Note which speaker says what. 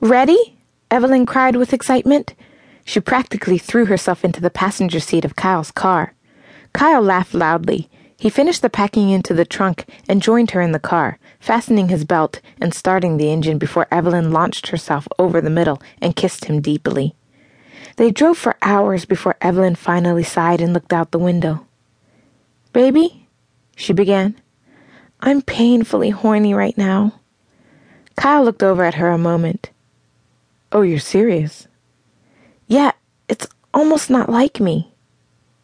Speaker 1: Ready? Evelyn cried with excitement. She practically threw herself into the passenger seat of Kyle's car. Kyle laughed loudly. He finished the packing into the trunk and joined her in the car, fastening his belt and starting the engine before Evelyn launched herself over the middle and kissed him deeply. They drove for hours before Evelyn finally sighed and looked out the window. Baby, she began, I'm painfully horny right now. Kyle looked over at her a moment. Oh, you're serious? Yeah, it's almost not like me.